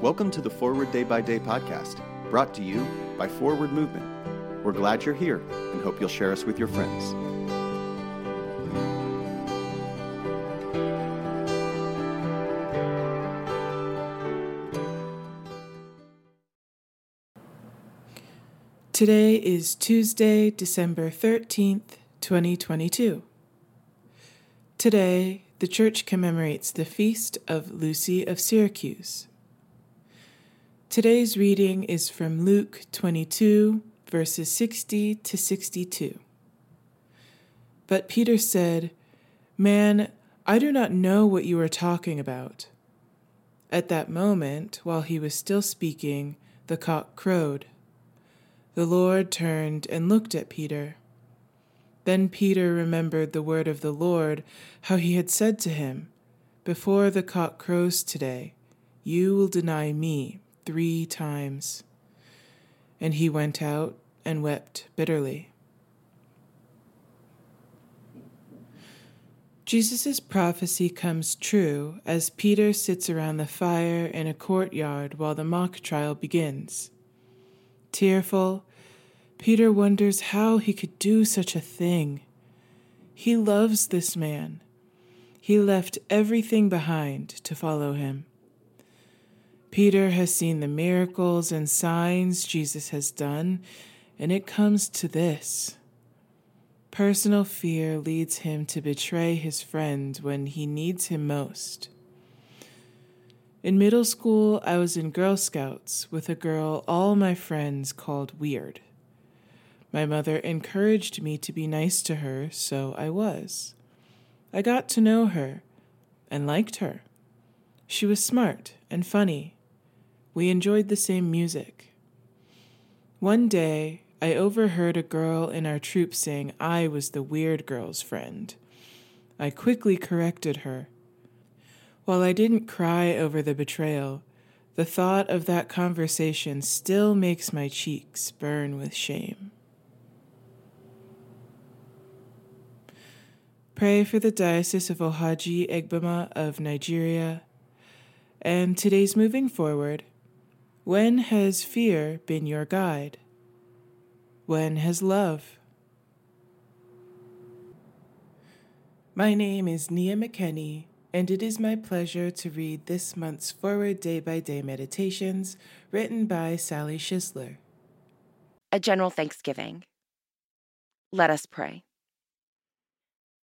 Welcome to the Forward Day by Day podcast, brought to you by Forward Movement. We're glad you're here and hope you'll share us with your friends. Today is Tuesday, December 13th, 2022. Today, the church commemorates the feast of Lucy of Syracuse. Today's reading is from Luke 22, verses 60 to 62. But Peter said, Man, I do not know what you are talking about. At that moment, while he was still speaking, the cock crowed. The Lord turned and looked at Peter. Then Peter remembered the word of the Lord, how he had said to him, Before the cock crows today, you will deny me three times. And he went out and wept bitterly. Jesus' prophecy comes true as Peter sits around the fire in a courtyard while the mock trial begins. Tearful, Peter wonders how he could do such a thing. He loves this man. He left everything behind to follow him. Peter has seen the miracles and signs Jesus has done, and it comes to this. Personal fear leads him to betray his friend when he needs him most. In middle school, I was in Girl Scouts with a girl all my friends called Weird. My mother encouraged me to be nice to her, so I was. I got to know her and liked her. She was smart and funny. We enjoyed the same music. One day, I overheard a girl in our troop saying I was the weird girl's friend. I quickly corrected her while I didn't cry over the betrayal, the thought of that conversation still makes my cheeks burn with shame. Pray for the Diocese of Ohaji Egbema of Nigeria. And today's moving forward. When has fear been your guide? When has love? My name is Nia McKenney and it is my pleasure to read this month's Forward Day by Day Meditations written by Sally Schisler. A general thanksgiving. Let us pray.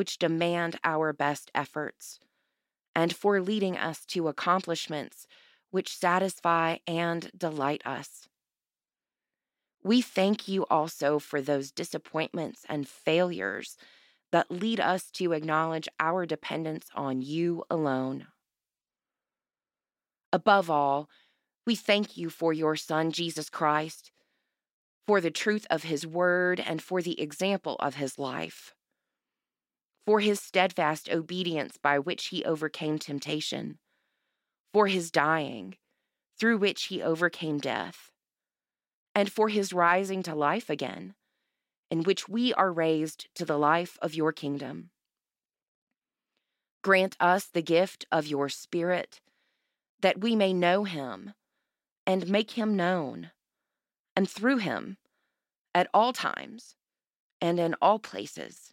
which demand our best efforts and for leading us to accomplishments which satisfy and delight us. We thank you also for those disappointments and failures that lead us to acknowledge our dependence on you alone. Above all, we thank you for your Son, Jesus Christ, for the truth of his word and for the example of his life, for his steadfast obedience by which he overcame temptation, for his dying, through which he overcame death, and for his rising to life again in which we are raised to the life of your kingdom. Grant us the gift of your Spirit, that we may know him and make him known, and through him, at all times and in all places,